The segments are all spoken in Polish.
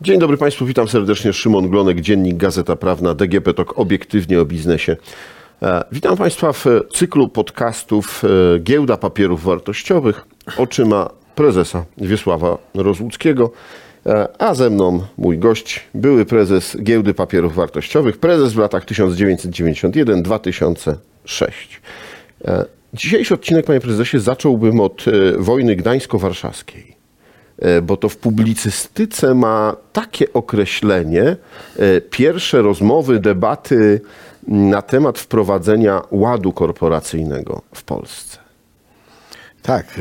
Dzień dobry Państwu, witam serdecznie. Szymon Glonek, Dziennik Gazeta Prawna, DGP TOK, obiektywnie o biznesie. E, Witam Państwa w cyklu podcastów e, Giełda Papierów Wartościowych oczyma prezesa Wiesława Rozłuckiego, E, a ze mną mój gość, były prezes Giełdy Papierów Wartościowych, prezes w latach 1991-2006. Dzisiejszy odcinek, panie prezesie, zacząłbym od e, wojny gdańsko-warszawskiej e, bo to w publicystyce ma takie określenie, e, pierwsze rozmowy, debaty na temat wprowadzenia ładu korporacyjnego w Polsce. Tak.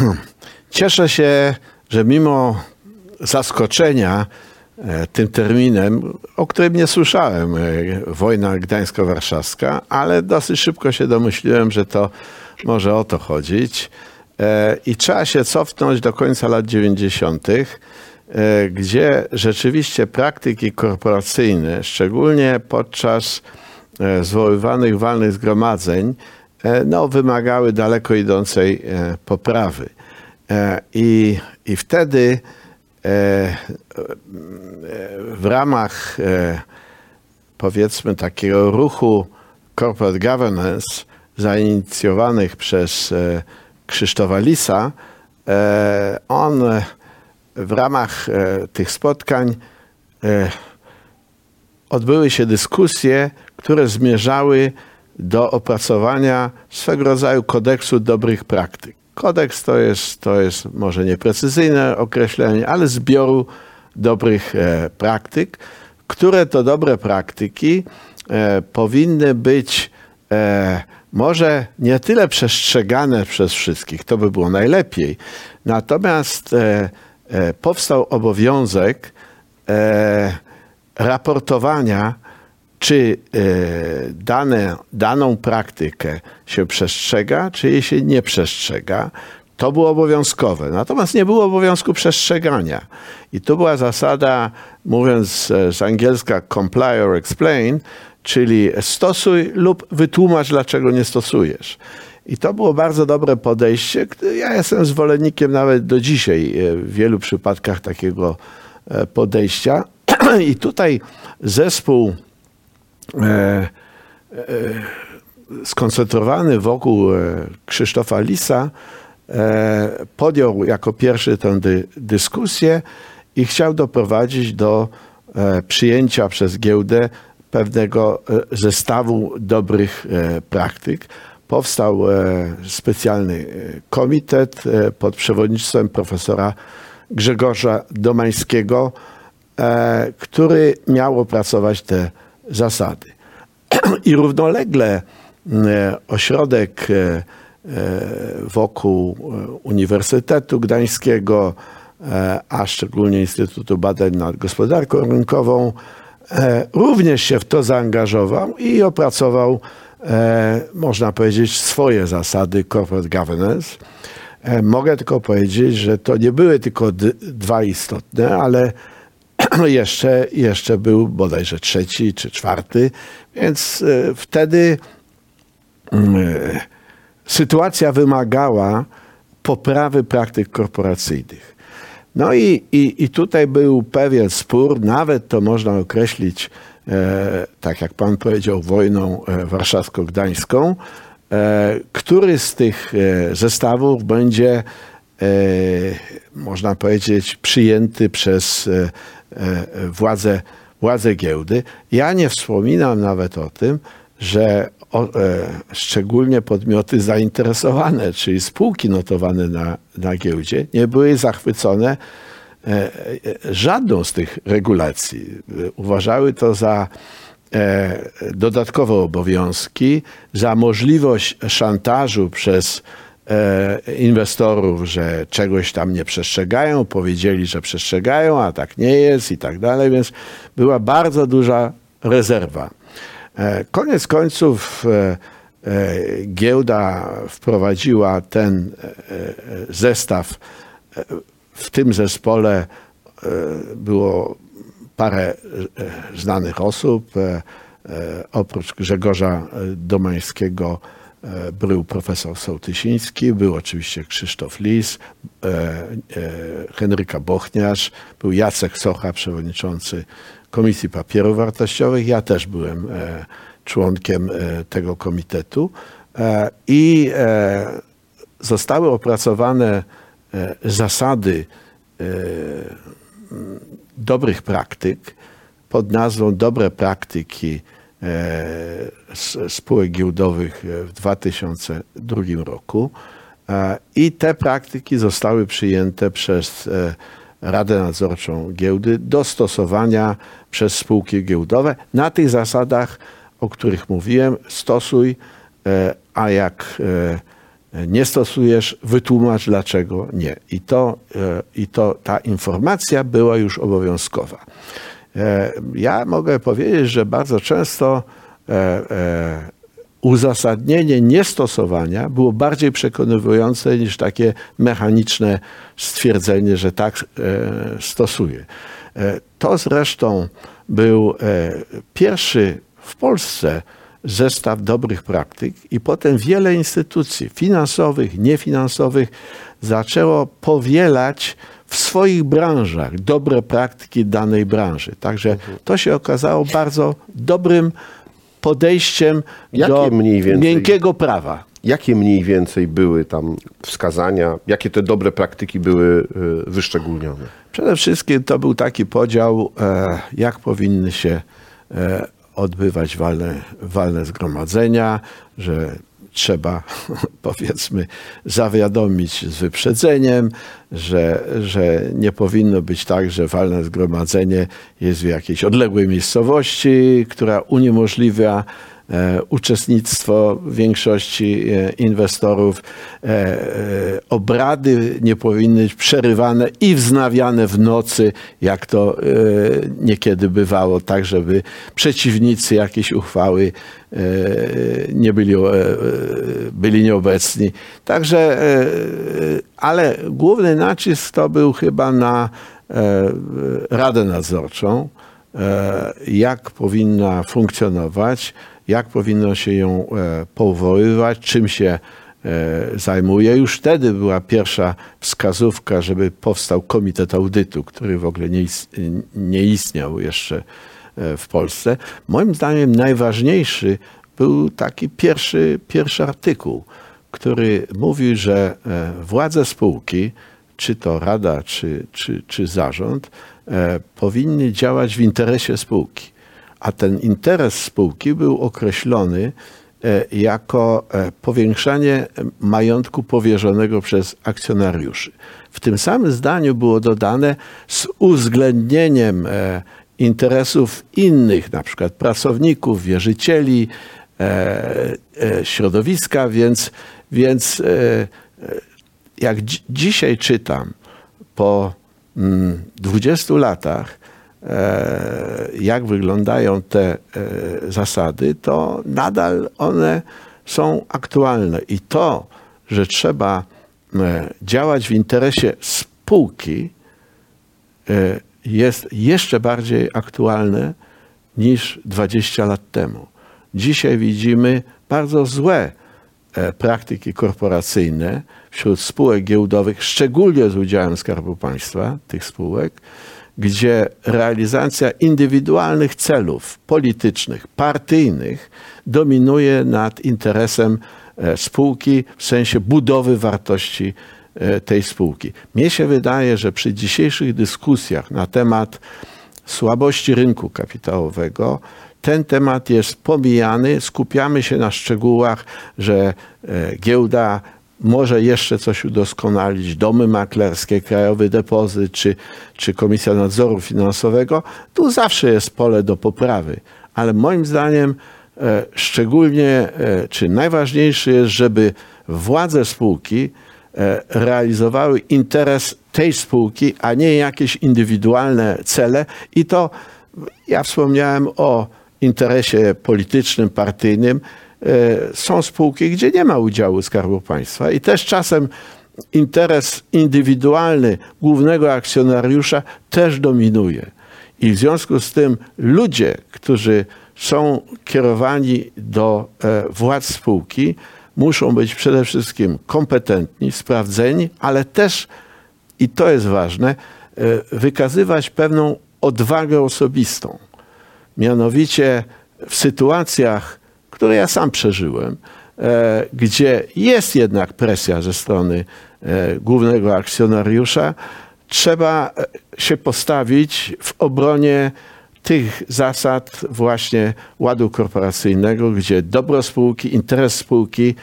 Cieszę się, że mimo zaskoczenia tym terminem, o którym nie słyszałem, e, wojna gdańsko-warszawska, ale dosyć szybko się domyśliłem, że to może o to chodzić. E, I trzeba się cofnąć do końca lat 90., e, gdzie rzeczywiście praktyki korporacyjne, szczególnie podczas e, zwoływanych walnych zgromadzeń, e, no, wymagały daleko idącej e, poprawy. E, I, I wtedy e, e, w ramach e, powiedzmy takiego ruchu corporate governance zainicjowanych przez e, Krzysztofa Lisa, e, on w ramach tych spotkań odbyły się dyskusje, które zmierzały do opracowania swego rodzaju kodeksu dobrych praktyk. Kodeks to jest, to jest może nieprecyzyjne określenie, ale zbioru dobrych e, praktyk, które to dobre praktyki e, powinny być e, może nie tyle przestrzegane przez wszystkich, to by było najlepiej, natomiast powstał obowiązek raportowania, czy e, dane, daną praktykę się przestrzega, czy jej się nie przestrzega. To było obowiązkowe. Natomiast nie było obowiązku przestrzegania. I tu była zasada, mówiąc e, z angielska comply or explain, czyli stosuj lub wytłumacz, dlaczego nie stosujesz. I to było bardzo dobre podejście. Ja jestem zwolennikiem nawet do dzisiaj e, w wielu przypadkach takiego podejścia. I tutaj zespół e, e, skoncentrowany wokół e, Krzysztofa Lisa e, podjął jako pierwszy tę dy, dyskusję i chciał doprowadzić do e, przyjęcia przez giełdę pewnego e, zestawu dobrych praktyk. Powstał specjalny komitet pod przewodnictwem profesora Grzegorza Domańskiego, który miał opracować te zasady. I równolegle e, ośrodek e, e, wokół Uniwersytetu Gdańskiego, a szczególnie Instytutu Badań nad Gospodarką Rynkową, również się w to zaangażował i opracował, można powiedzieć, swoje zasady corporate governance. Mogę tylko powiedzieć, że to nie były tylko dwa istotne, ale jeszcze, jeszcze był bodajże trzeci czy czwarty, więc e, wtedy mm, e, sytuacja wymagała poprawy praktyk korporacyjnych. No i, i, i tutaj był pewien spór, nawet to można określić, e, tak jak pan powiedział, wojną e, warszawsko-gdańską, e, który z tych zestawów będzie, e, można powiedzieć, przyjęty przez władze, władze giełdy. Ja nie wspominam nawet o tym, że o, e, szczególnie podmioty zainteresowane, czyli spółki notowane na, na giełdzie, nie były zachwycone e, e, żadną z tych regulacji. E, Uważały to za e, dodatkowe obowiązki, za możliwość szantażu przez e, inwestorów, że czegoś tam nie przestrzegają, powiedzieli, że przestrzegają, a tak nie jest i tak dalej, więc była bardzo duża rezerwa. E, Koniec końców e, e, giełda wprowadziła ten e, e, zestaw. E, W tym zespole e, było parę e, znanych osób. e, e, Oprócz Grzegorza e, Domańskiego E, był profesor Sołtysiński, był oczywiście Krzysztof Lis, e, e, Henryka Bochniarz, był Jacek Socha, przewodniczący Komisji Papierów Wartościowych. Ja też byłem członkiem tego komitetu i zostały opracowane zasady dobrych praktyk pod nazwą Dobre praktyki E, spółek giełdowych e, w 2002 roku. E, I te praktyki zostały przyjęte przez Radę Nadzorczą Giełdy do stosowania przez spółki giełdowe na tych zasadach, o których mówiłem. Stosuj, a jak nie stosujesz, wytłumacz dlaczego nie. I to, i to ta informacja była już obowiązkowa. E, ja mogę powiedzieć, że bardzo często e, e, uzasadnienie niestosowania było bardziej przekonywujące niż takie mechaniczne stwierdzenie, że tak stosuje. To zresztą był pierwszy w Polsce zestaw dobrych praktyk i potem wiele instytucji finansowych, niefinansowych zaczęło powielać w swoich branżach dobre praktyki danej branży. Także to się okazało bardzo dobrym podejściem Jakie do więcej, miękkiego prawa. Jakie mniej więcej były tam wskazania, jakie te dobre praktyki były e, wyszczególnione? Przede wszystkim to był taki podział, e, jak powinny się e, odbywać walne, walne zgromadzenia, że trzeba, powiedzmy, zawiadomić z wyprzedzeniem, że, że nie powinno być tak, że walne zgromadzenie jest w jakiejś odległej miejscowości, która uniemożliwia uczestnictwo większości e, inwestorów. E, obrady nie powinny być przerywane i wznawiane w nocy, jak to niekiedy bywało, tak żeby przeciwnicy jakiejś uchwały nie byli, byli nieobecni. Także, ale główny nacisk to był chyba na Radę Nadzorczą, jak powinna funkcjonować jak powinno się ją e, powoływać, czym się e, zajmuje. Już wtedy była pierwsza wskazówka, żeby powstał Komitet Audytu, który w ogóle nie, istniał jeszcze e, w Polsce. Moim zdaniem najważniejszy był taki pierwszy, pierwszy artykuł, który mówił, że władze spółki, czy to rada, czy, czy, czy zarząd, powinny działać w interesie spółki a ten interes spółki był określony e, jako e, powiększanie majątku powierzonego przez akcjonariuszy. W tym samym zdaniu było dodane z uwzględnieniem e, interesów innych, na przykład pracowników, wierzycieli, środowiska, więc, więc jak dzisiaj czytam po 20 mm, latach, jak wyglądają te e, zasady, to nadal one są aktualne. I to, że trzeba e, działać w interesie spółki, jest jeszcze bardziej aktualne niż 20 lat temu. Dzisiaj widzimy bardzo złe praktyki korporacyjne wśród spółek giełdowych, szczególnie z udziałem Skarbu Państwa, tych spółek, gdzie realizacja indywidualnych celów politycznych, partyjnych dominuje nad interesem e, spółki w sensie budowy wartości e, tej spółki. Mnie się wydaje, że przy dzisiejszych dyskusjach na temat słabości rynku kapitałowego ten temat jest pomijany, skupiamy się na szczegółach, że e, giełda może jeszcze coś udoskonalić, domy maklerskie, krajowy depozyt czy, czy Komisja Nadzoru Finansowego, tu zawsze jest pole do poprawy. Ale moim zdaniem e, szczególnie, e, czy najważniejsze jest, żeby władze spółki e, realizowały interes tej spółki, a nie jakieś indywidualne cele. I to ja wspomniałem o interesie politycznym, partyjnym. E, są spółki, gdzie nie ma udziału Skarbu Państwa i też czasem interes indywidualny głównego akcjonariusza też dominuje. I w związku z tym ludzie, którzy są kierowani do e, władz spółki, muszą być przede wszystkim kompetentni, sprawdzeni, ale też, i to jest ważne, e, wykazywać pewną odwagę osobistą. Mianowicie w sytuacjach, które ja sam przeżyłem, e, gdzie jest jednak presja ze strony e, głównego akcjonariusza, trzeba się postawić w obronie tych zasad właśnie ładu korporacyjnego, gdzie dobro spółki, interes spółki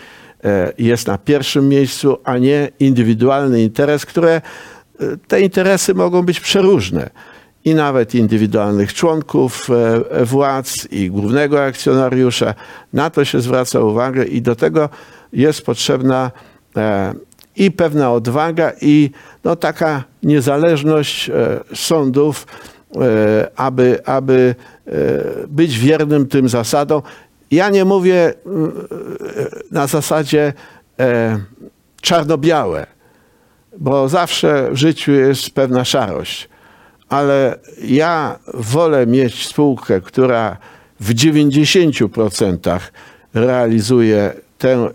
e, jest na pierwszym miejscu, a nie indywidualny interes, które e, te interesy mogą być przeróżne. I nawet indywidualnych członków e, władz i głównego akcjonariusza. Na to się zwraca uwagę i do tego jest potrzebna i pewna odwaga, i no, taka niezależność sądów, E, aby, aby e, być wiernym tym zasadom. Ja nie mówię e, na zasadzie czarno-białe, bo zawsze w życiu jest pewna szarość, ale ja wolę mieć spółkę, która w 90% realizuje tę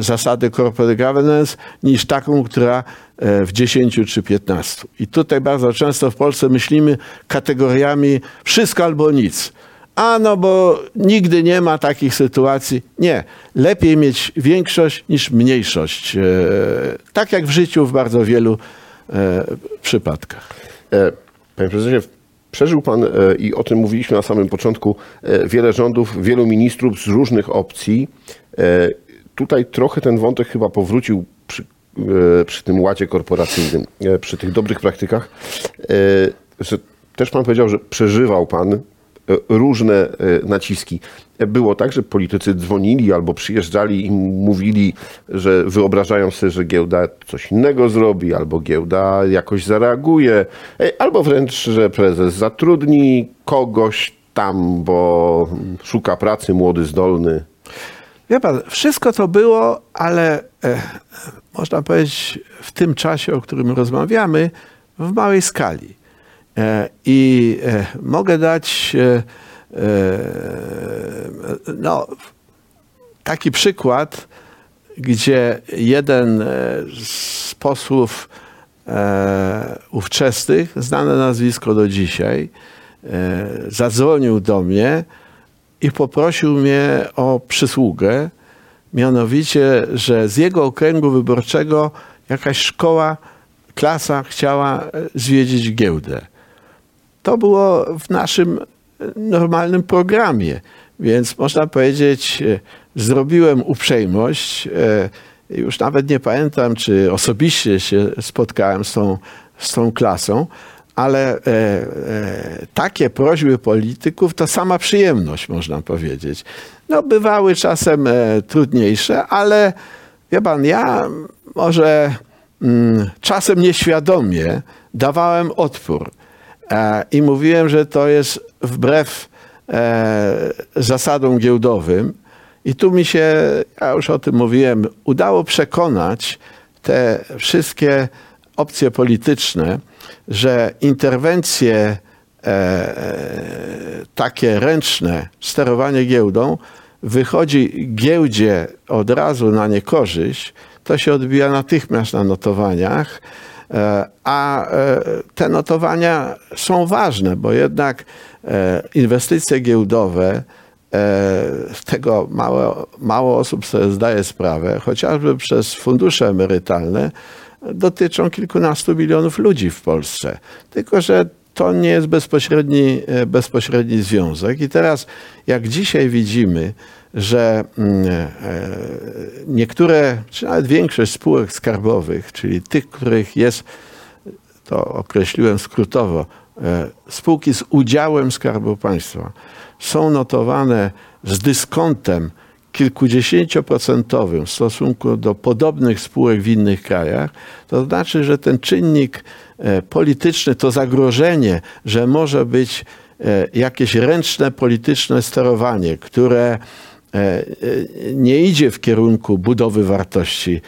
zasadę corporate governance, niż taką, która E, w 10 czy 15. I tutaj bardzo często w Polsce myślimy kategoriami wszystko albo nic. A no bo nigdy nie ma takich sytuacji. Nie. Lepiej mieć większość niż mniejszość. E, tak jak w życiu w bardzo wielu e, przypadkach. Panie prezesie, przeżył pan, i o tym mówiliśmy na samym początku, wiele rządów, wielu ministrów z różnych opcji. Tutaj trochę ten wątek chyba powrócił przy E, przy tym ładzie korporacyjnym, e, przy tych dobrych praktykach, e, że też pan powiedział, że przeżywał pan różne naciski. Było tak, że politycy dzwonili albo przyjeżdżali i mówili, że wyobrażają sobie, że giełda coś innego zrobi, albo giełda jakoś zareaguje, albo wręcz, że prezes zatrudni kogoś tam, bo szuka pracy, młody, zdolny. Wie pan, wszystko to było, ale e, można powiedzieć w tym czasie, o którym rozmawiamy, w małej skali. E, I e, mogę dać e, no, taki przykład, gdzie jeden z posłów ówczesnych, znane nazwisko do dzisiaj, zadzwonił do mnie, i poprosił mnie o przysługę, mianowicie, że z jego okręgu wyborczego jakaś szkoła, klasa chciała zwiedzić giełdę. To było w naszym e, normalnym programie, więc można powiedzieć, e, zrobiłem uprzejmość. Już nawet nie pamiętam, czy osobiście się spotkałem z tą, z tą klasą, ale e, e, takie prośby polityków to sama przyjemność, można powiedzieć. No, bywały czasem e, trudniejsze, ale wie pan, ja może mm, czasem nieświadomie dawałem odpór e, i mówiłem, że to jest wbrew e, zasadom giełdowym. I tu mi się, ja już o tym mówiłem, udało przekonać te wszystkie opcje polityczne, że interwencje e, takie ręczne, sterowanie giełdą, wychodzi giełdzie od razu na niekorzyść, to się odbija natychmiast na notowaniach, a e, te notowania są ważne, bo jednak e, inwestycje giełdowe, z tego mało, mało osób sobie zdaje sprawę, chociażby przez fundusze emerytalne, dotyczą kilkunastu milionów ludzi w Polsce. Tylko, że to nie jest bezpośredni, e, bezpośredni związek. I teraz, jak dzisiaj widzimy, że mm, e, niektóre, czy nawet większość spółek skarbowych, czyli tych, których jest, to określiłem skrótowo, e, spółki z udziałem Skarbu Państwa, są notowane z dyskontem kilkudziesięcioprocentowym w stosunku do podobnych spółek w innych krajach, to znaczy, że ten czynnik e, polityczny, to zagrożenie, że może być jakieś ręczne polityczne sterowanie, które nie idzie w kierunku budowy wartości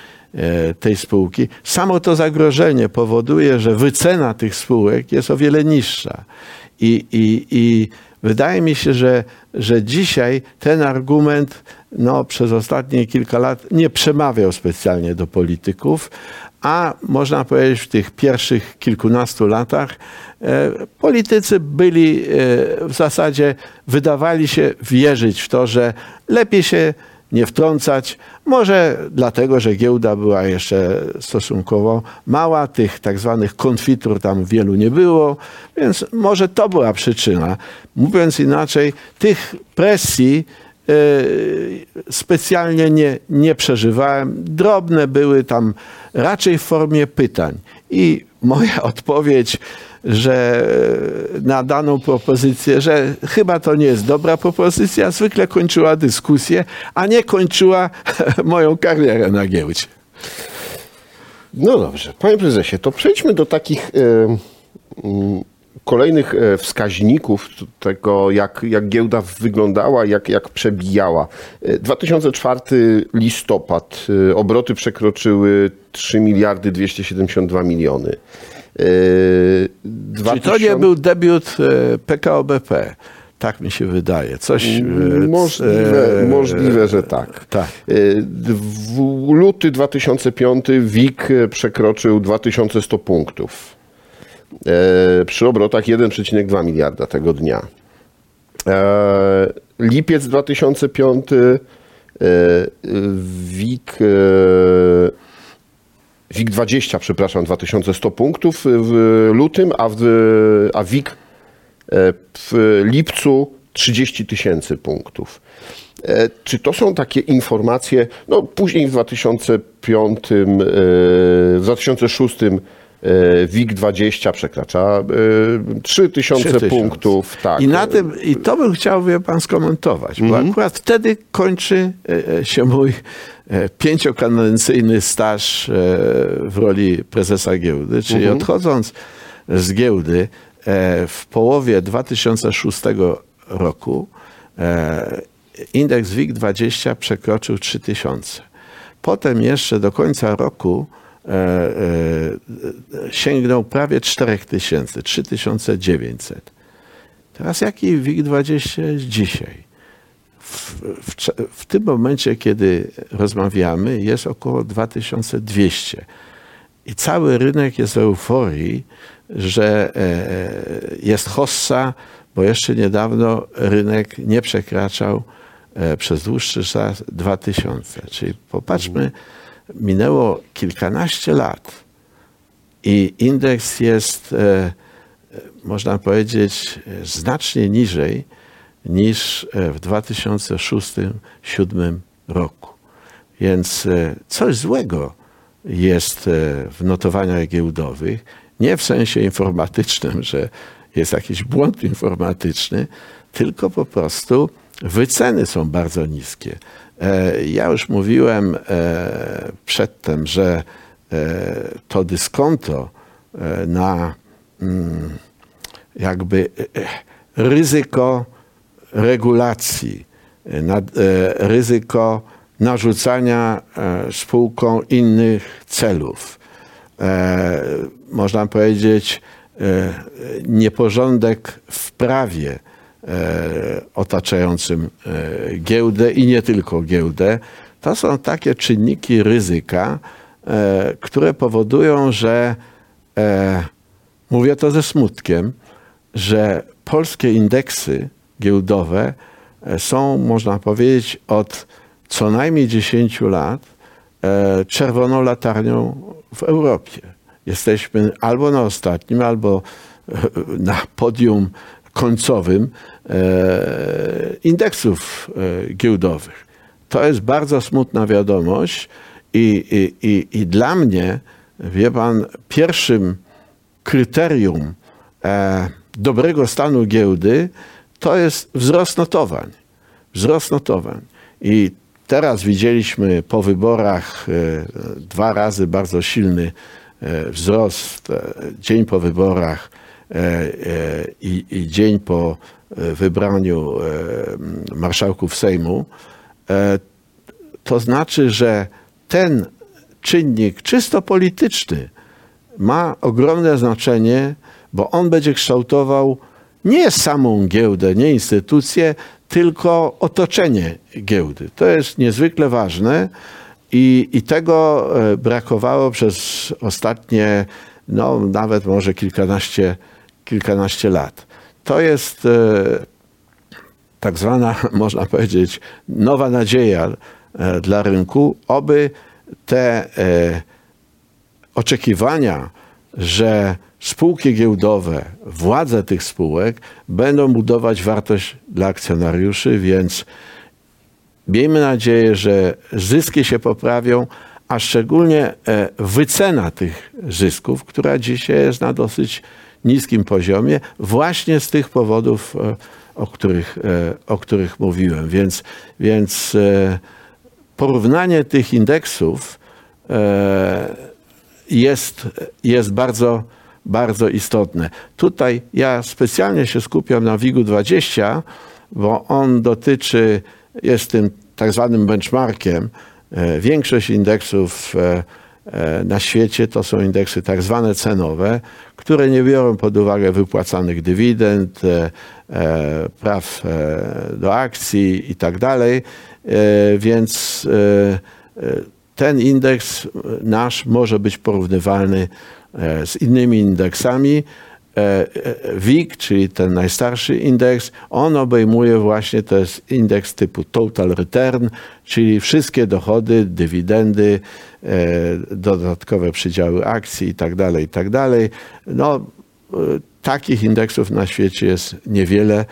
tej spółki, samo to zagrożenie powoduje, że wycena tych spółek jest o wiele niższa. I, i, i wydaje mi się, że, że dzisiaj ten argument no, przez ostatnie kilka lat nie przemawiał specjalnie do polityków, a można powiedzieć w tych pierwszych kilkunastu latach e, politycy byli e, w zasadzie, wydawali się wierzyć w to, że lepiej się nie wtrącać. Może dlatego, że giełda była jeszcze stosunkowo mała, tych tak zwanych konfitur tam wielu nie było, więc może to była przyczyna. Mówiąc inaczej, tych presji specjalnie nie, nie przeżywałem. Drobne były tam raczej w formie pytań. I moja odpowiedź, że na daną propozycję, że chyba to nie jest dobra propozycja, zwykle kończyła dyskusję, a nie kończyła moją karierę na giełdzie. No dobrze, panie prezesie, to przejdźmy do takich e, mm, kolejnych e, wskaźników tego, jak, jak giełda wyglądała, jak, jak przebijała. E, 2004 listopad, e, obroty przekroczyły 3 miliardy 272 miliony. E, Czy to nie był debiut e, PKO BP? Tak mi się wydaje. Coś. e, Możliwe, e, możliwe, że tak. tak. E, W luty 2005 WIG przekroczył 2100 punktów. E, Przy obrotach 1,2 miliarda tego dnia. E, Lipiec 2005 e, WIG WIG 20, przepraszam, 2100 punktów w lutym, a, w, a WIG w lipcu 30 tysięcy punktów. Czy to są takie informacje? No, później w 2005, e, w 2006 e, WIG 20 przekracza 3000 3000. punktów. Tak. I na tym, i to bym chciał, wie pan, skomentować, bo akurat wtedy kończy e, e, się mój e, pięciokadencyjny staż e, w roli prezesa giełdy, czyli odchodząc z giełdy e, w połowie 2006 roku e, indeks WIG20 przekroczył 3000. Potem jeszcze do końca roku e, e, sięgnął prawie 4000, 3900. Teraz jaki WIG20 jest dzisiaj? W, w, w tym momencie, kiedy rozmawiamy, jest około 2200. I cały rynek jest w euforii, że e, jest hossa, bo jeszcze niedawno rynek nie przekraczał e, przez dłuższy czas 2000. Czyli popatrzmy, minęło kilkanaście lat i indeks jest, e, e, można powiedzieć, znacznie niżej niż e, w 2006-2007 roku. Więc coś złego jest w notowaniach giełdowych, nie w sensie informatycznym, że jest jakiś błąd informatyczny, tylko po prostu wyceny są bardzo niskie. E, Ja już mówiłem e, przedtem, że e, to dyskonto na mm, jakby ryzyko regulacji, ryzyko narzucania spółkom innych celów. Można powiedzieć, nieporządek w prawie otaczającym e, giełdę i nie tylko giełdę. To są takie czynniki ryzyka, e, które powodują, że e, mówię to ze smutkiem, że polskie indeksy giełdowe e, są, można powiedzieć, od co najmniej 10 lat e, czerwoną latarnią w Europie. Jesteśmy albo na ostatnim, albo e, na podium końcowym e, indeksów e, giełdowych. To jest bardzo smutna wiadomość i, i, i, i dla mnie, wie pan, pierwszym kryterium e, dobrego stanu giełdy to jest wzrost notowań. Wzrost notowań. I teraz widzieliśmy po wyborach e, dwa razy bardzo silny e, wzrost. e, Dzień po wyborach e, e, i, i dzień po e, wybraniu e, marszałków Sejmu. E, To znaczy, że ten czynnik czysto polityczny ma ogromne znaczenie, bo on będzie kształtował nie samą giełdę, nie instytucję, tylko otoczenie giełdy. To jest niezwykle ważne i, i tego e, brakowało przez ostatnie, no nawet może kilkanaście, kilkanaście lat. To jest e, tak zwana, można powiedzieć, nowa nadzieja e, dla rynku, oby te e, oczekiwania, że spółki giełdowe, władze tych spółek będą budować wartość dla akcjonariuszy, więc miejmy nadzieję, że zyski się poprawią, a szczególnie wycena tych zysków, która dzisiaj jest na dosyć niskim poziomie, właśnie z tych powodów, e, o których, e, o których mówiłem. Więc, więc porównanie tych indeksów jest, jest bardzo, bardzo istotne. Tutaj ja specjalnie się skupiam na WIG-u 20, bo on dotyczy, jest tym tak zwanym benchmarkiem. E, większość indeksów e, e, na świecie to są indeksy tak zwane cenowe, które nie biorą pod uwagę wypłacanych dywidend, praw do akcji i tak dalej. Więc ten indeks nasz może być porównywalny e, z innymi indeksami. E, e, WIG, czyli ten najstarszy indeks, on obejmuje właśnie, to jest indeks typu total return, czyli wszystkie dochody, dywidendy, dodatkowe przydziały akcji itd., tak itd. Tak no, takich indeksów na świecie jest niewiele,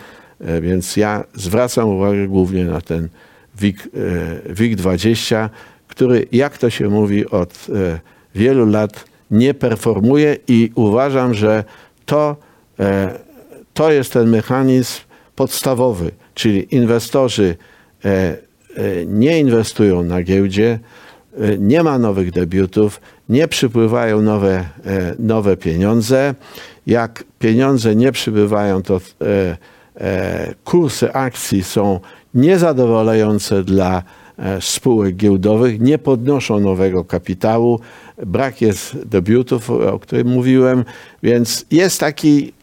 więc ja zwracam uwagę głównie na ten WIG, WIG 20, który, jak to się mówi, od e, wielu lat nie performuje i uważam, że to, e, to jest ten mechanizm podstawowy, czyli inwestorzy e, nie inwestują na giełdzie, nie ma nowych debiutów, nie przypływają nowe, nowe pieniądze. Jak pieniądze nie przybywają, to kursy akcji są niezadowalające dla E, spółek giełdowych, nie podnoszą nowego kapitału, brak jest debiutów, o którym mówiłem, więc jest taki e,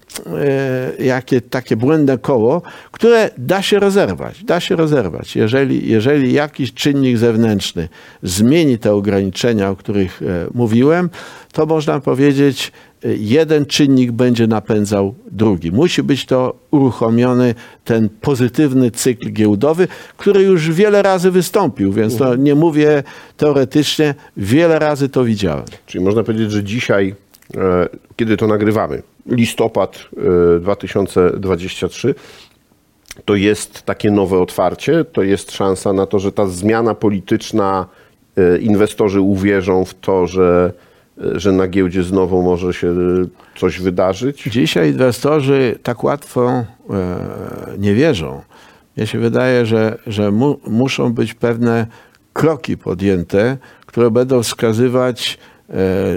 jakie, takie błędne koło, które da się rozerwać. Da się rozerwać. Jeżeli, jeżeli jakiś czynnik zewnętrzny zmieni te ograniczenia, o których e, mówiłem, to można powiedzieć, jeden czynnik będzie napędzał drugi. Musi być to uruchomiony ten pozytywny cykl giełdowy, który już wiele razy wystąpił, więc to nie mówię teoretycznie, wiele razy to widziałem. Czyli można powiedzieć, że dzisiaj, e, kiedy to nagrywamy, listopad 2023, e, to jest takie nowe otwarcie, to jest szansa na to, że ta zmiana polityczna, e, inwestorzy uwierzą w to, że że na giełdzie znowu może się coś wydarzyć? Dzisiaj inwestorzy tak łatwo e, nie wierzą. Mnie się wydaje, że, że mu, muszą być pewne kroki podjęte, które będą wskazywać e,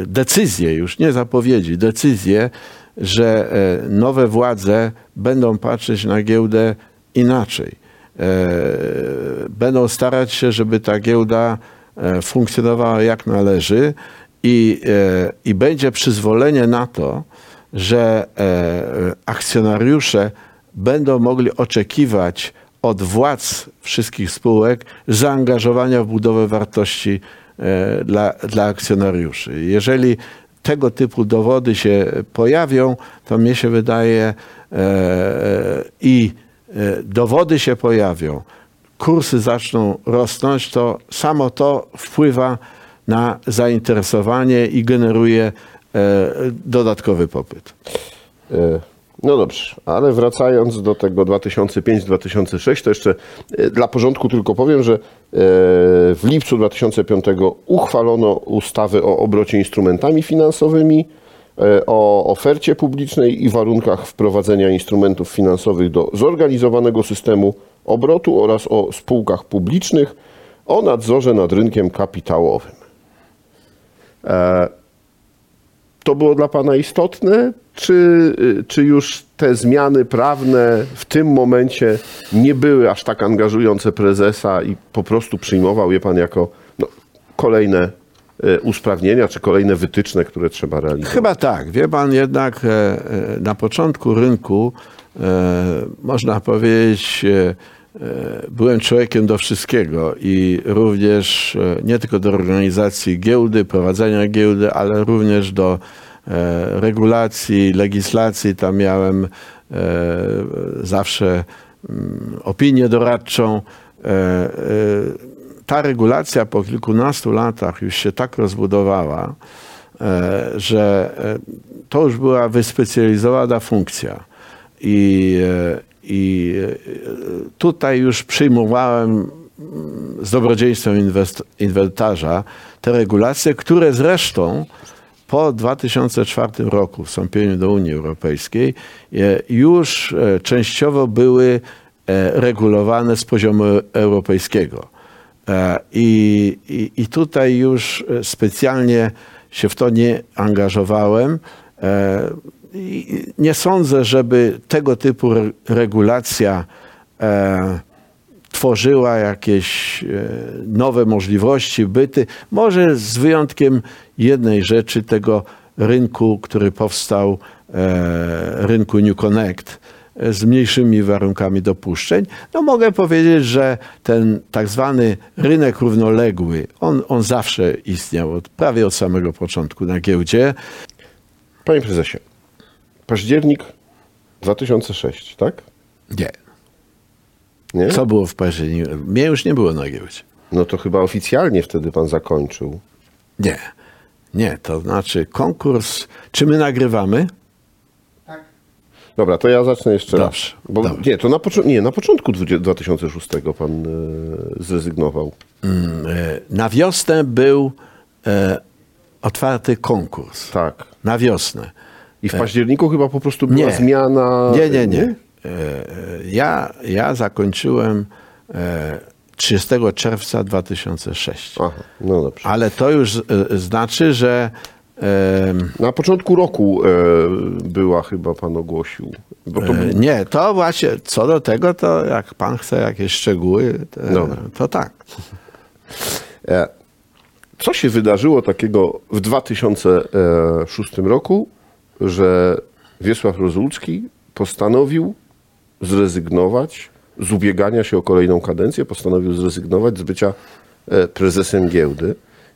decyzje, już nie zapowiedzi, decyzje, że e, nowe władze będą patrzeć na giełdę inaczej. Będą starać się, żeby ta giełda funkcjonowała jak należy i, e, i będzie przyzwolenie na to, że e, akcjonariusze będą mogli oczekiwać od władz wszystkich spółek zaangażowania w budowę wartości e, dla, dla akcjonariuszy. Jeżeli tego typu dowody się pojawią, to mnie się wydaje i dowody się pojawią, kursy zaczną rosnąć, to samo to wpływa na zainteresowanie i generuje e, dodatkowy popyt. E, no dobrze, ale wracając do tego 2005-2006, to jeszcze e, dla porządku tylko powiem, że w lipcu 2005 uchwalono ustawę o obrocie instrumentami finansowymi, o ofercie publicznej i warunkach wprowadzenia instrumentów finansowych do zorganizowanego systemu obrotu oraz o spółkach publicznych, o nadzorze nad rynkiem kapitałowym. E, to było dla Pana istotne, czy, czy już te zmiany prawne w tym momencie nie były aż tak angażujące prezesa i po prostu przyjmował je Pan jako no, kolejne e, usprawnienia, czy kolejne wytyczne, które trzeba realizować? Chyba tak. Wie pan, jednak e, e, na początku rynku można powiedzieć, byłem człowiekiem do wszystkiego i również e, nie tylko do organizacji giełdy, prowadzenia giełdy, ale również do e, regulacji, legislacji. Tam miałem e, zawsze mm, opinię doradczą. E, e, ta regulacja po kilkunastu latach już się tak rozbudowała, e, że e, to już była wyspecjalizowana funkcja. I, e, i e, tutaj już przyjmowałem mm, z dobrodziejstwem inwentarza te regulacje, które zresztą po 2004 roku wstąpieniu do Unii Europejskiej e, już e, częściowo były regulowane z poziomu europejskiego. I, i, I tutaj już specjalnie się w to nie angażowałem. Nie sądzę, żeby tego typu re- regulacja e, tworzyła jakieś e, nowe możliwości, byty. Może z wyjątkiem jednej rzeczy, tego rynku, który powstał, e, rynku New Connect, e, z mniejszymi warunkami dopuszczeń. No mogę powiedzieć, że ten tak zwany rynek równoległy, on, on zawsze istniał, od, prawie od samego początku na giełdzie. Panie prezesie, październik 2006, tak? Nie. Nie? Co było w październiku? Mnie już nie było na giełdzie. No to chyba oficjalnie wtedy pan zakończył. Nie. Nie, to znaczy konkurs. Czy my nagrywamy? Dobra, to ja zacznę jeszcze Dobrze, raz. Bo, dobrze. Nie, to na, poczu- nie, na początku 20 2006 pan e, zrezygnował. Mm, e, Na wiosnę był e, otwarty konkurs. Tak. Na wiosnę. I w październiku chyba po prostu była Nie. zmiana. Nie, nie, nie. E, e, Ja, ja zakończyłem e, 30 czerwca 2006. Aha, no dobrze. Ale to już e, znaczy, że e, Na początku roku e, była chyba pan ogłosił. To E, Nie, to właśnie, co do tego, to jak pan chce jakieś szczegóły, to, to tak. e, co się wydarzyło takiego w 2006 roku, że Wiesław Rozłucki postanowił zrezygnować z ubiegania się o kolejną kadencję, postanowił zrezygnować z bycia e, prezesem giełdy.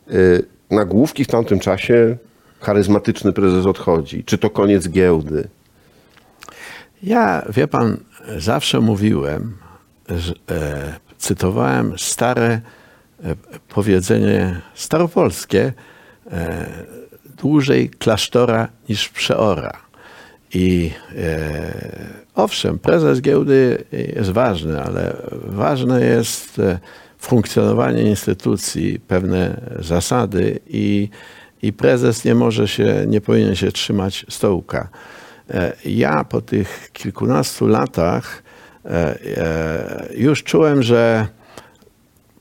E, Nagłówki w tamtym czasie charyzmatyczny prezes odchodzi. Czy to koniec giełdy? Ja, wie pan, zawsze mówiłem, że, e, cytowałem stare e, powiedzenie staropolskie, e, dłużej klasztora niż przeora. I e, owszem, prezes giełdy jest ważny, ale ważne jest e, funkcjonowanie instytucji, pewne zasady i, i prezes nie może się, nie powinien się trzymać stołka. E, Ja po tych kilkunastu latach e, e, już czułem, że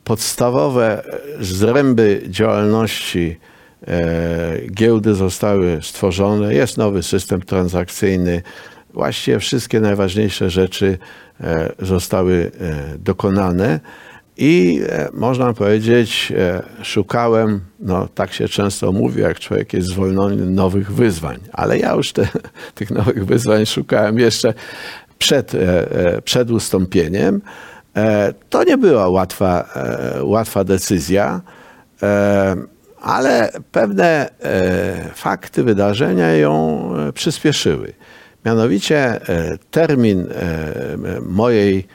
podstawowe zręby działalności giełdy zostały stworzone. Jest nowy system transakcyjny. Właściwie wszystkie najważniejsze rzeczy e, zostały e, dokonane. I e, można powiedzieć, e, szukałem, no tak się często mówi, jak człowiek jest zwolniony nowych wyzwań, ale ja już te, tych nowych wyzwań szukałem jeszcze przed, e, e, przed ustąpieniem. E, To nie była łatwa, e, łatwa decyzja, e, ale pewne e, fakty, wydarzenia ją e, przyspieszyły. Mianowicie e, termin mojej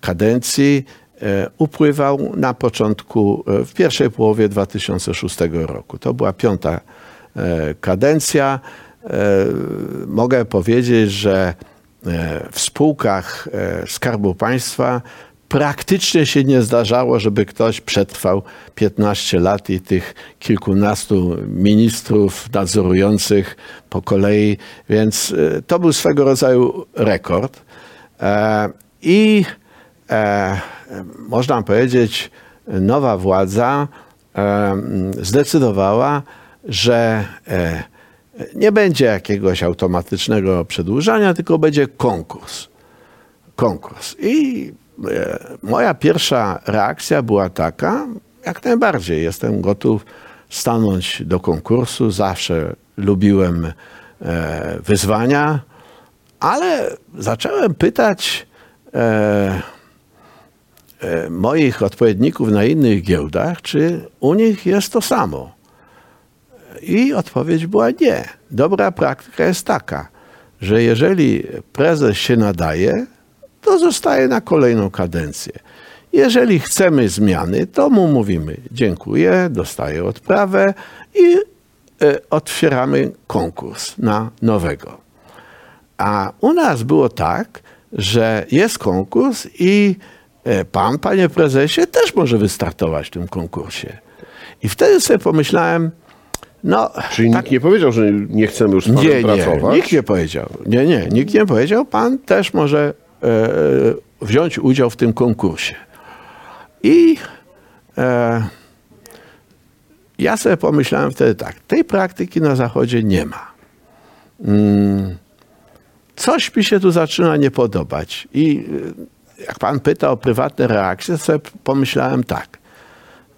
kadencji upływał na początku, w pierwszej połowie 2006 roku. To była piąta kadencja. Mogę powiedzieć, że w spółkach Skarbu Państwa praktycznie się nie zdarzało, żeby ktoś przetrwał 15 lat i tych kilkunastu ministrów nadzorujących po kolei, więc e, to był swego rodzaju rekord. E, I e, można powiedzieć, nowa władza zdecydowała, że nie będzie jakiegoś automatycznego przedłużania, tylko będzie konkurs. Konkurs. I moja pierwsza reakcja była taka, jak najbardziej jestem gotów stanąć do konkursu. Zawsze lubiłem e, wyzwania, ale zacząłem pytać e, e, moich odpowiedników na innych giełdach, czy u nich jest to samo. I odpowiedź była nie. Dobra praktyka jest taka, że jeżeli prezes się nadaje, to zostaje na kolejną kadencję. Jeżeli chcemy zmiany, to mu mówimy dziękuję, dostaję odprawę i e, otwieramy konkurs na nowego. A u nas było tak, że jest konkurs i e, pan, panie prezesie, też może wystartować w tym konkursie. I wtedy sobie pomyślałem, no. Czyli tak, nikt nie powiedział, że nie chcemy już z panem nie, nie, pracować? nikt nie powiedział. Nie, nie, nikt nie powiedział. Pan też może wziąć udział w tym konkursie. I e, ja sobie pomyślałem wtedy tak, tej praktyki na Zachodzie nie ma. Mm, coś mi się tu zaczyna nie podobać. I e, jak pan pyta o prywatne reakcje, sobie pomyślałem tak.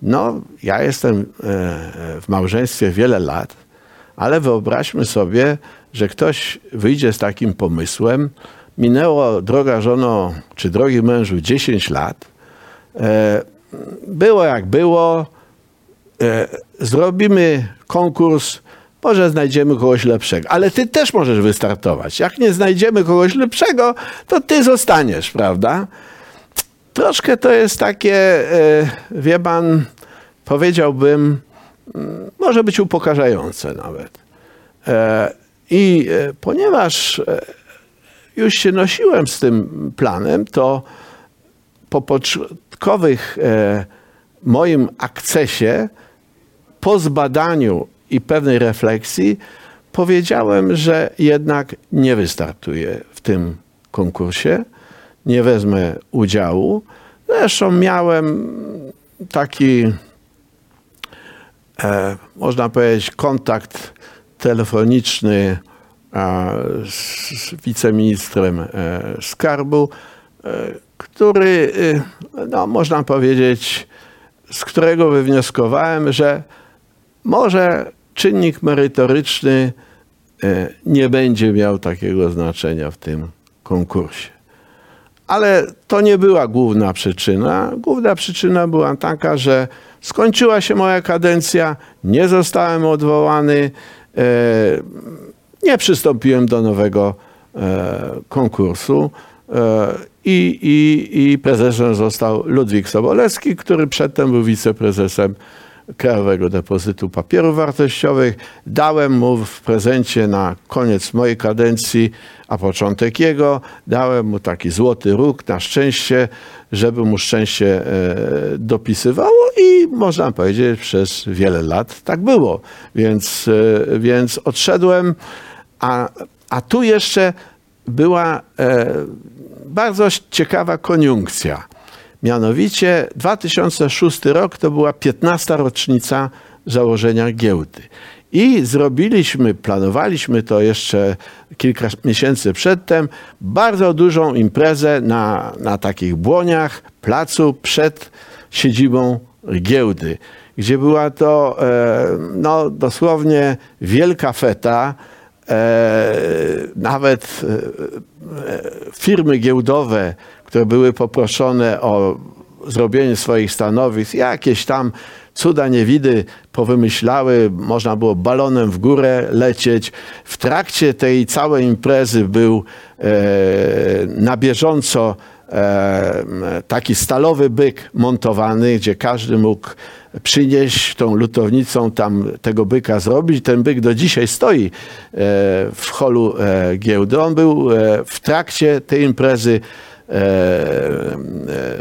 No, ja jestem e, w małżeństwie wiele lat, ale wyobraźmy sobie, że ktoś wyjdzie z takim pomysłem. Minęło, droga żono, czy drogi mężu, 10 lat. E, było jak było. E, zrobimy konkurs, może znajdziemy kogoś lepszego, ale ty też możesz wystartować. Jak nie znajdziemy kogoś lepszego, to ty zostaniesz, prawda? Troszkę to jest takie, e, wie pan, powiedziałbym, mm, może być upokarzające nawet. I ponieważ już się nosiłem z tym planem, to po początkowych moim akcesie, po zbadaniu i pewnej refleksji, powiedziałem, że jednak nie wystartuję w tym konkursie nie wezmę udziału. Zresztą miałem taki, e, można powiedzieć, kontakt telefoniczny e, z wiceministrem e, skarbu, e, który, e, no, można powiedzieć, z którego wywnioskowałem, że może czynnik merytoryczny nie będzie miał takiego znaczenia w tym konkursie. Ale to nie była główna przyczyna. Główna przyczyna była taka, że skończyła się moja kadencja, nie zostałem odwołany, nie przystąpiłem do nowego e, konkursu e, i, i, i prezesem został Ludwik Sobolewski, który przedtem był wiceprezesem Krajowego Depozytu Papierów Wartościowych. Dałem mu w prezencie na koniec mojej kadencji, a początek jego, dałem mu taki złoty róg na szczęście, żeby mu szczęście e, dopisywało i można powiedzieć przez wiele lat tak było. Więc, e, więc odszedłem, a, a tu jeszcze była e, bardzo ciekawa koniunkcja. Mianowicie 2006 rok to była 15. rocznica założenia giełdy. I zrobiliśmy, planowaliśmy to jeszcze kilka miesięcy przedtem, bardzo dużą imprezę na, na takich błoniach, placu przed siedzibą giełdy, gdzie była to e, no, dosłownie wielka feta. E, nawet e, firmy giełdowe które były poproszone o zrobienie swoich stanowisk, jakieś tam cuda niewidy powymyślały, można było balonem w górę lecieć. W trakcie tej całej imprezy był e, na bieżąco e, taki stalowy byk montowany, gdzie każdy mógł przynieść tą lutownicą tam tego byka zrobić. Ten byk do dzisiaj stoi e, w holu e, giełdy. On był e, w trakcie tej imprezy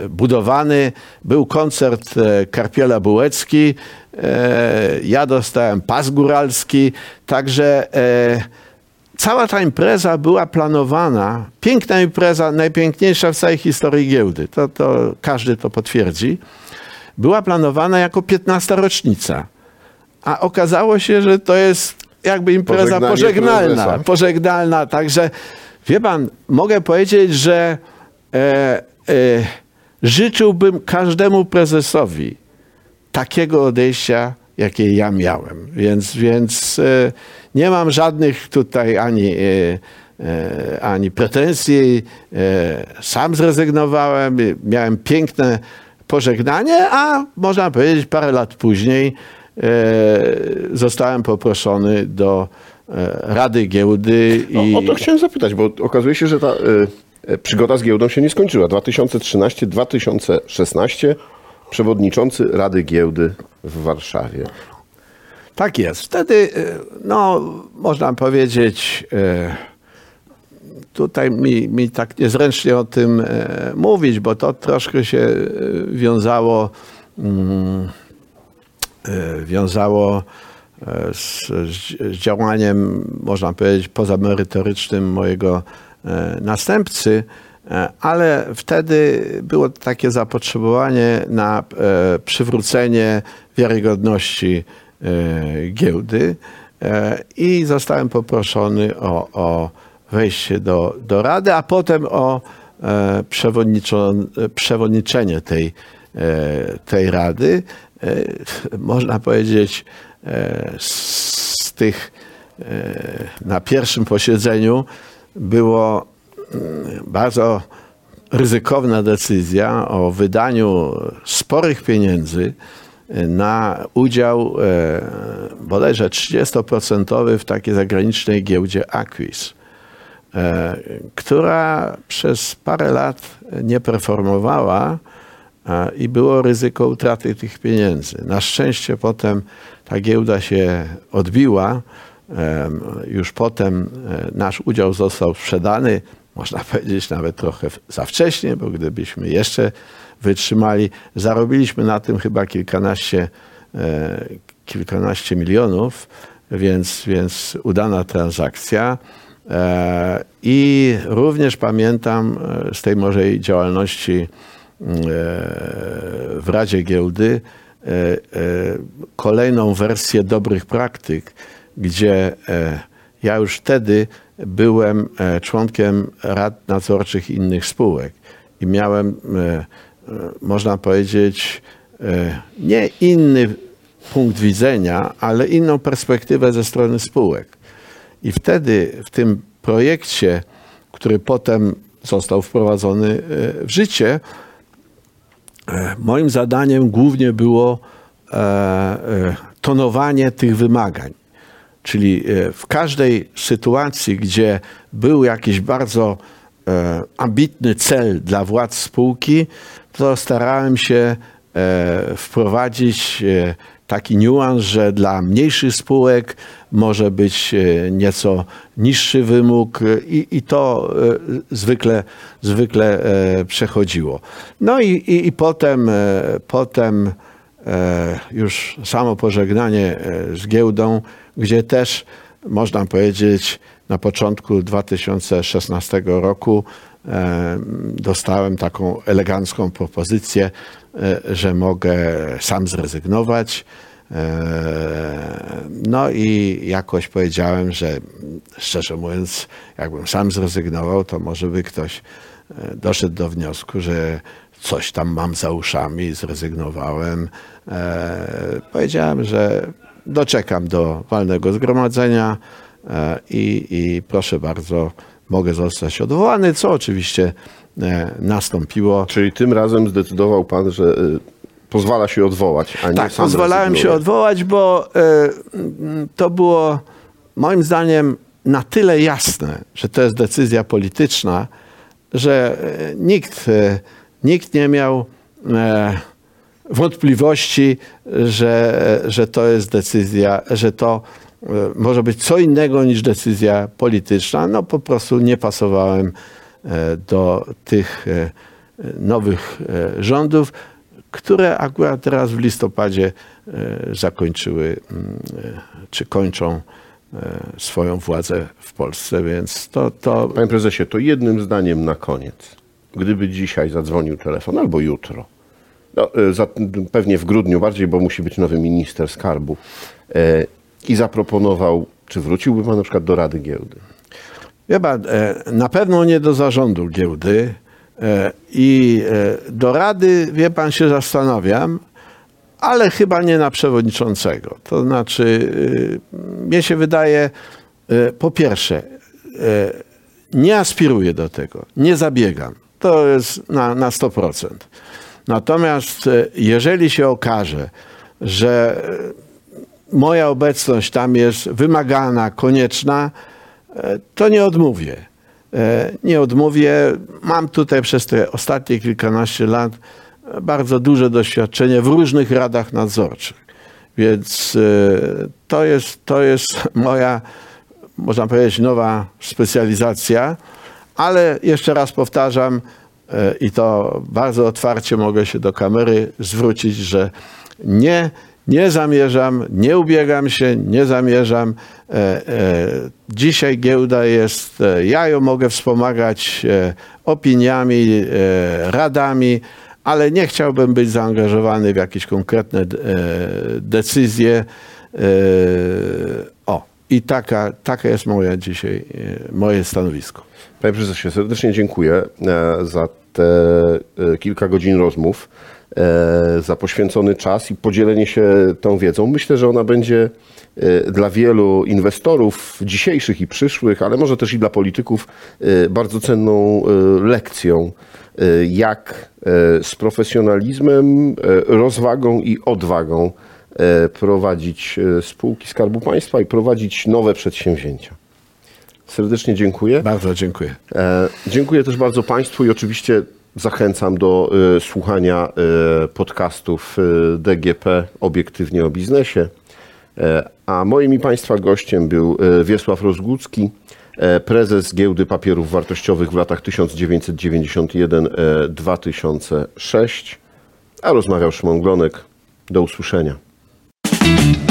budowany. Był koncert Karpiela Bułecki, ja dostałem pas góralski, także cała ta impreza była planowana, piękna impreza, najpiękniejsza w całej historii giełdy, to, to każdy to potwierdzi, była planowana jako 15 rocznica, a okazało się, że to jest jakby impreza pożegnalna, prezesa. pożegnalna, także wie pan, mogę powiedzieć, że e, e, życzyłbym każdemu prezesowi takiego odejścia jakie ja miałem. Więc, więc e, nie mam żadnych tutaj ani, e, e, ani pretensji. Sam zrezygnowałem, miałem piękne pożegnanie, a można powiedzieć parę lat później zostałem poproszony do Rady Giełdy i No, o to chciałem zapytać, bo okazuje się, że ta przygoda z giełdą się nie skończyła. 2013-2016 przewodniczący Rady Giełdy w Warszawie. Tak jest. Wtedy, e, no, można powiedzieć, e, tutaj mi, mi tak niezręcznie o tym e, mówić, bo to troszkę się wiązało, mm, wiązało z, z działaniem, można powiedzieć, pozamerytorycznym mojego następcy, ale wtedy było takie zapotrzebowanie na e, przywrócenie wiarygodności e, giełdy e, i zostałem poproszony o, o wejście do, do rady, a potem o e, e, przewodniczenie tej, e, tej rady. E, Można powiedzieć, e, z tych e, na pierwszym posiedzeniu było bardzo ryzykowna decyzja o wydaniu sporych pieniędzy na udział e, bodajże 30% w takiej zagranicznej giełdzie Acquis, e, która przez parę lat nie performowała i było ryzyko utraty tych pieniędzy. Na szczęście potem ta giełda się odbiła. Już potem e, nasz udział został sprzedany, można powiedzieć nawet trochę za wcześnie, bo gdybyśmy jeszcze wytrzymali, zarobiliśmy na tym chyba kilkanaście, e, kilkanaście milionów, więc, więc udana transakcja. E, I również pamiętam e, z tej mojej działalności w Radzie Giełdy kolejną wersję dobrych praktyk, gdzie ja już wtedy byłem e, członkiem rad nadzorczych innych spółek i miałem, e, e, można powiedzieć, nie inny punkt widzenia, ale inną perspektywę ze strony spółek. I wtedy w tym projekcie, który potem został wprowadzony w życie, moim zadaniem głównie było tonowanie tych wymagań. Czyli e, w każdej sytuacji, gdzie był jakiś bardzo e, ambitny cel dla władz spółki, to starałem się e, wprowadzić taki niuans, że dla mniejszych spółek może być nieco niższy wymóg i, i to zwykle, zwykle przechodziło. No i, i, i potem, potem już samo pożegnanie e, z giełdą, gdzie też można powiedzieć na początku 2016 roku e, dostałem taką elegancką propozycję, e, że mogę sam zrezygnować. E, No i jakoś powiedziałem, że szczerze mówiąc, jakbym sam zrezygnował, to może by ktoś e, doszedł do wniosku, że coś tam mam za uszami, zrezygnowałem. E, powiedziałem, że doczekam do walnego zgromadzenia e, i, i proszę bardzo, mogę zostać odwołany, co oczywiście e, nastąpiło. Czyli tym razem zdecydował pan, że y, pozwala się odwołać, a nie Tak, pozwalałem się odwołać, bo e, to było moim zdaniem na tyle jasne, że to jest decyzja polityczna, że e, nikt, e, nikt nie miał e, wątpliwości, że, że to jest decyzja, że to e, może być co innego niż decyzja polityczna. No po prostu nie pasowałem e, do tych e, nowych rządów, które akurat teraz w listopadzie zakończyły czy kończą swoją władzę w Polsce, więc to, to Panie prezesie, to jednym zdaniem na koniec. Gdyby dzisiaj zadzwonił telefon, albo jutro, no, y, za, pewnie w grudniu bardziej, bo musi być nowy minister skarbu, e, i zaproponował, czy wróciłby pan na przykład do Rady Giełdy? Pan, e, na pewno nie do zarządu giełdy e, i e, do rady, wie pan, się zastanawiam, ale chyba nie na przewodniczącego. To znaczy, y, mnie się wydaje, po pierwsze, nie aspiruję do tego, nie zabiegam. To jest na, na 100%. Natomiast y, jeżeli się okaże, że y, moja obecność tam jest wymagana, konieczna, e, to nie odmówię. E, Nie odmówię. Mam tutaj przez te ostatnie kilkanaście lat e, bardzo duże doświadczenie w różnych radach nadzorczych. Więc e, to jest, to jest moja, można powiedzieć, nowa specjalizacja. Ale jeszcze raz powtarzam, e, i to bardzo otwarcie mogę się do kamery zwrócić, że nie, nie zamierzam, nie ubiegam się, nie zamierzam. E, e, Dzisiaj giełda jest, e, ja ją mogę wspomagać e, opiniami, e, radami, ale nie chciałbym być zaangażowany w jakieś konkretne e, decyzje. I taka, taka jest moja dzisiaj, e, moje stanowisko. Panie prezesie, serdecznie dziękuję e, za te e, kilka godzin rozmów, za poświęcony czas i podzielenie się tą wiedzą. Myślę, że ona będzie dla wielu inwestorów dzisiejszych i przyszłych, ale może też i dla polityków bardzo cenną lekcją, jak z profesjonalizmem, rozwagą i odwagą prowadzić e, spółki Skarbu Państwa i prowadzić nowe przedsięwzięcia. Serdecznie dziękuję. Bardzo dziękuję. E, dziękuję też bardzo Państwu i oczywiście zachęcam do e, słuchania e, podcastów e, DGP Obiektywnie o biznesie. E, a moim i Państwa gościem był e, Wiesław Rozgucki, e, prezes Giełdy Papierów Wartościowych w latach 1991-2006, a rozmawiał Szymon Glonek. Do usłyszenia. Thank you.